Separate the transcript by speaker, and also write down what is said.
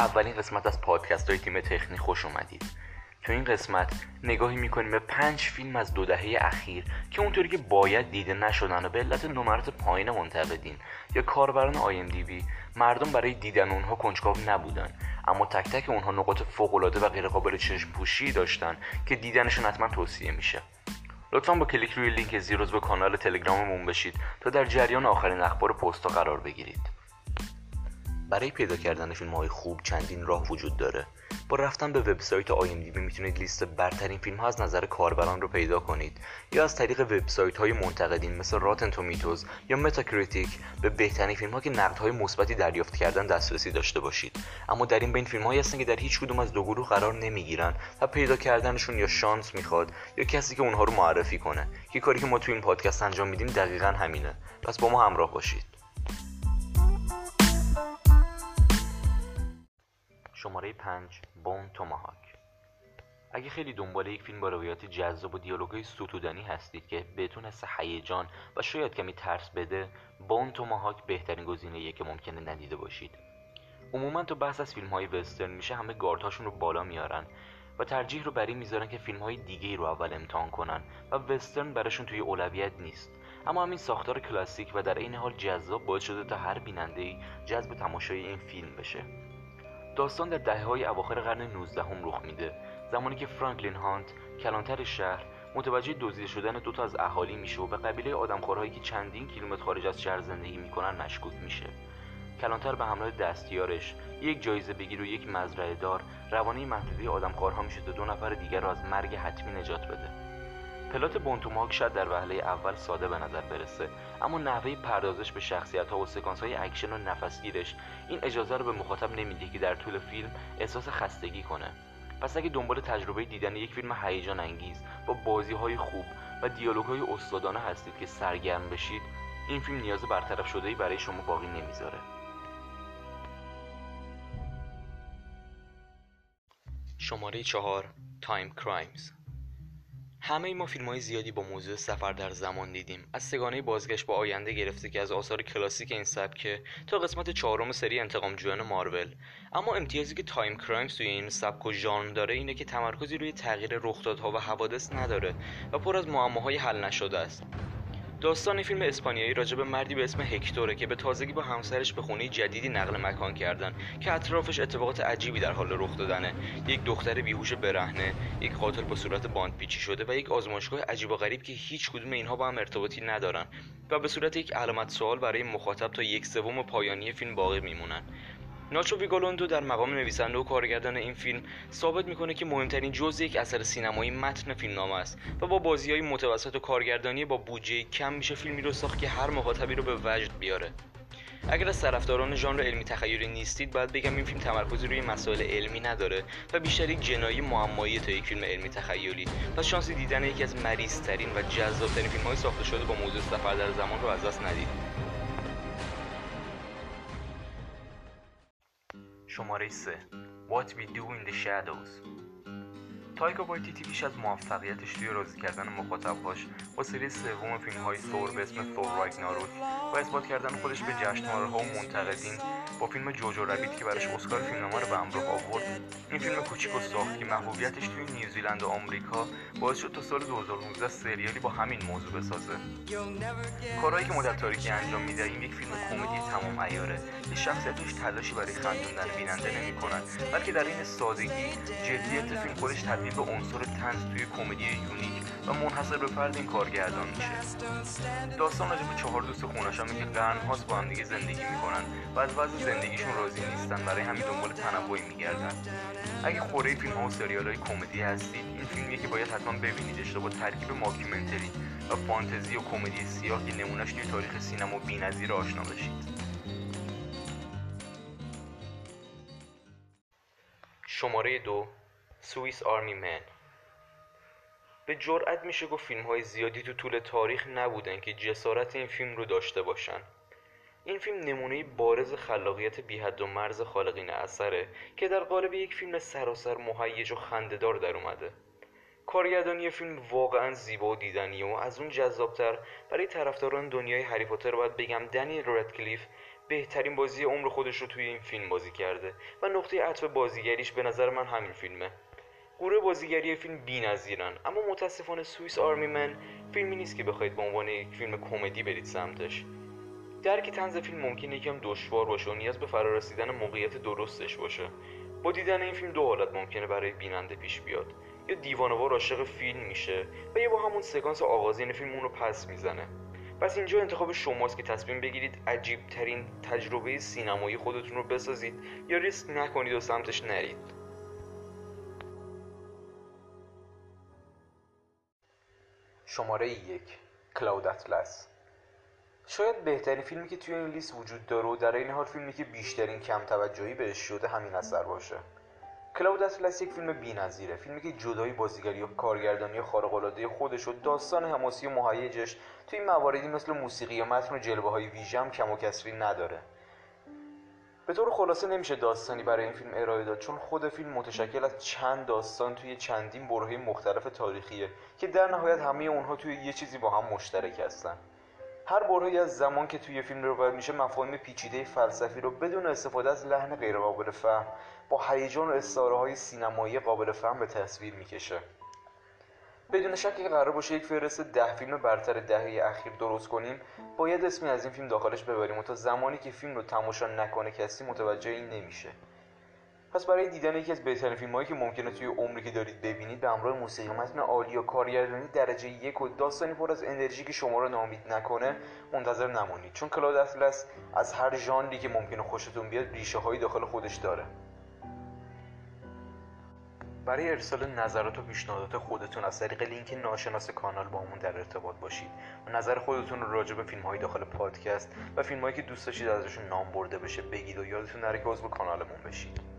Speaker 1: اولین قسمت از پادکست های تیم تکنی خوش اومدید. تو این قسمت نگاهی می‌کنیم به پنج فیلم از دو دهه اخیر که اونطوری که باید دیده نشدن و به علت نمرات پایین منتقدین. یا کاربران آی مردم برای دیدن اونها کنجکاو نبودن. اما تک تک اونها نقاط فوقالعاده و غیرقابل چشم پوشی داشتن که دیدنشون حتما توصیه میشه. لطفا با کلیک روی لینک زیروز به کانال تلگراممون بشید تا در جریان آخرین اخبار پستا قرار بگیرید. برای پیدا کردن فیلم های خوب چندین راه وجود داره. با رفتن به وبسایت آی می‌تونید لیست برترین فیلم ها از نظر کاربران رو پیدا کنید. یا از طریق وبسایت های منتقدین مثل Rotten Tomatoes یا Metacritic به بهترین فیلم ها که نقد های مثبتی دریافت کردن دسترسی داشته باشید. اما در این بین فیلم هایی هستن که در هیچ کدوم از دو گروه قرار نمی‌گیرن و پیدا کردنشون یا شانس می‌خواد یا کسی که اونها رو معرفی کنه. که کاری که ما تو این پادکست انجام میدیم دقیقا همینه. پس با ما همراه باشید. شماره 5 بون توماهاک. اگه خیلی دنبال یک فیلم با روایت جذاب و دیالوگای ستودنی هستید که بهتون حس هیجان و شاید کمی ترس بده بون توماهاک بهترین گزینه که ممکنه ندیده باشید. عموما تو بحث از فیلم های وسترن میشه همه گاردهاشون رو بالا میارن و ترجیح رو بر این می‌ذارن که فیلم های دیگه رو اول امتحان کنن و وسترن براشون توی اولویت نیست. اما همین ساختار کلاسیک و در این حال جذاب باعث شده تا هر بیننده ای جذب تماشای این فیلم بشه. داستان در دهه های اواخر قرن 19 هم رخ میده. زمانی که فرانکلین هانت کلانتر شهر متوجه دزدیده شدن دوتا از اهالی میشه و به قبیله آدمخورهایی که چندین کیلومتر خارج از شهر زندگی می‌کنن مشکوک میشه. کلانتر به همراه دستیارش یک جایزه بگیر و یک مزرعه دار روانه محدوده آدمخوارها میشه تا دو نفر دیگر را از مرگ حتمی نجات بده. plot Bone Tomahawk شاید در وهله اول ساده به نظر برسه. اما نحوه پردازش به شخصیت ها و سکانس های اکشن و نفسگیرش این اجازه رو به مخاطب نمیده که در طول فیلم احساس خستگی کنه. پس اگه دنبال تجربه دیدن یک فیلم هیجان انگیز با بازی های خوب و دیالوگ های استادانه هستید که سرگرم بشید این فیلم نیاز برطرف نشده ای برای شما باقی نمی‌ذاره. شماره چهار Timecrimes همه ما فیلم های زیادی با موضوع سفر در زمان دیدیم. از سه‌گانه بازگشت به آینده گرفته که از آثار کلاسیک این سبکه تا قسمت چهارم سری انتقام جویان مارول. اما امتیازی که Timecrimes توی این سبک و ژانر داره اینه که تمرکزی روی تغییر رخدادها و حوادث نداره و پر از معماهای حل نشده است. داستان فیلم اسپانیایی راجع به مردی به اسم هکتوره که به تازگی با همسرش به خونه جدیدی نقل مکان کردن که اطرافش اتفاقات عجیبی در حال رخ دادنه. یک دختر بیهوش برهنه یک قاتل با صورت باند پیچی شده و یک آزمایشگاه عجیب و غریب که هیچ کدوم اینها با هم ارتباطی ندارن و به صورت یک علامت سوال برای مخاطب تا یک سوم پایانی فیلم باقی میمونن. ناچو ویگالوندو در مقام نویسنده و کارگردان این فیلم ثابت می‌کنه که مهمترین جزء یک اثر سینمایی متن فیلمنامه است و با بازی های متوسط و کارگردانی با بودجه کم میشه فیلمی رو ساخت که هر مخاطبی رو به وجد بیاره. اگر از طرفداران ژانر علمی تخیلی نیستید باید بگم این فیلم تمرکزی روی مسائل علمی نداره و بیشتر یک جنایی معمایی تا یک فیلم علمی تخیلی. پس شانسی دیدن یکی از مریضترین و جذابترین فیلم های ساخته شده با موضوع سفر در زمان رو از دست ندید. شماره 3 What We Do in the Shadows. تایکا وایتیتی بیش از موفقیتش توی راضی کردن مخاطبهاش با سری سوم فیلم های ثور به اسم ثور راگناروک و اثبات کردن خودش به جشنواره ها و منتقدین. با فیلم جوجو ربیت که براش اسکار فیلمنامه رو به همراه آورد این فیلم کوچیک و ساخت که محبوبیتش توی نیوزیلند و آمریکا باعث شد تا سال 2019 سریالی با همین موضوع بسازه. کارهایی که مدت تاریکی انجام میده این یک فیلم کمدی تمام عیاره. که شخصیتش تلاشی برای خندوندن بیننده نمی‌کنن بلکه در این سادگی جدیت فیلم خودش تبدیل به عنصر طنز توی کمدی unique. و منحصر به فرد این کارگردان میشه. داستان راجع به چهار دوست خون‌آشامی که قرنهاست با هم دیگه زندگی می‌کنن و از وضع زندگیشون راضی نیستن برای همین دنبال تنوعی میگردن. اگه خوره فیلم ها و سریال های کمدی هستید این فیلمیه که باید حتما ببینیدش تا با ترکیب mockumentary و فانتزی و کمدی سیاه که نمونهش توی تاریخ سینما بی‌نظیر آشنا بشید. شماره دو سوئیس آرمی من. به جرأت میشه گفت فیلم های زیادی تو طول تاریخ نبودن که جسارت این فیلم رو داشته باشن. این فیلم نمونه بارز خلاقیت بیحد و مرز خالقین اثره که در قالب یک فیلم سراسر مهیج و خندهدار در اومده. کارگردانی فیلم واقعا زیبا و دیدنیه و از اون جذابتر. برای طرفداران دنیای هری پاتر باید بگم دنیل ردکلیف بهترین بازی عمر خودش رو توی این فیلم بازی کرده و نقطه عطف بازیگریش به نظر من همین فیلمه. گروه بازیگری فیلم بی‌نظیرن اما متاسفانه سوئیس آرمی من فیلمی نیست که بخواید به عنوان یک فیلم کمدی برید سمتش. درک تنز فیلم ممکنه یکم دشوار باشه و نیاز به فرارسیدن موقعیت درستش باشه. با دیدن این فیلم دو حالت ممکنه برای بیننده پیش بیاد. یا دیوانوار عاشق فیلم میشه و یا با همون سکانس آغازین فیلم اون رو پس می‌زنه. پس اینجا انتخاب شماست که تصمیم بگیرید عجیب ترین تجربه سینمایی خودتون رو بسازید یا ریسک نکنید و سمتش نرید. شماره یک کلاود اطلس شاید بهترین فیلمی که توی این لیست وجود داره و در این حال فیلمی که بیشترین کم توجهی بهش شده همین اثر باشه. کلاود اطلس یک فیلم بی‌نظیره. فیلمی که جدای بازیگری و کارگردانی خارق‌العاده خودش و داستان حماسی و مهیجش توی مواردی مثل موسیقی یا متن و جلوه های ویژه کم و کسری نداره. به طور خلاصه نمیشه داستانی برای این فیلم ارائه داد چون خود فیلم متشکل از چند داستان توی چندین برهه مختلف تاریخیه که در نهایت همه اونها توی یه چیزی با هم مشترک هستن. هر برهه از زمان که توی فیلم رو میشه مفاهیم پیچیده فلسفی رو بدون استفاده از لحن غیرقابل فهم با هیجان و استعاره های سینمایی قابل فهم به تصویر می‌کشه. بدون شک که قرار باشه یک فهرست ده فیلم برتر دهه اخیر درست کنیم باید اسمی از این فیلم داخلش ببریم و تا زمانی که فیلم رو تماشا نکنه کسی متوجه این نمیشه. پس برای دیدن یکی از بهترین فیلم هایی که ممکنه توی عمری که دارید ببینید به همراه موسیقی متن عالی و کارگردانی درجه یک و داستانی پر از انرژی که شما رو نامید نکنه منتظر نمونید. چون کلاد اطلس از هر ژانری که ممکنه خوشتون بیاد ریشه هایی داخل خودش داره. برای ارسال نظرات و پیشنهادات خودتون از طریق لینک ناشناس کانال با همون در ارتباط باشید. و نظر خودتون رو راجع به فیلم های داخل پادکست و فیلم هایی که دوست داشتید ازشون نام برده بشه بگید و یادتون نره که عضو کانالمون بشید.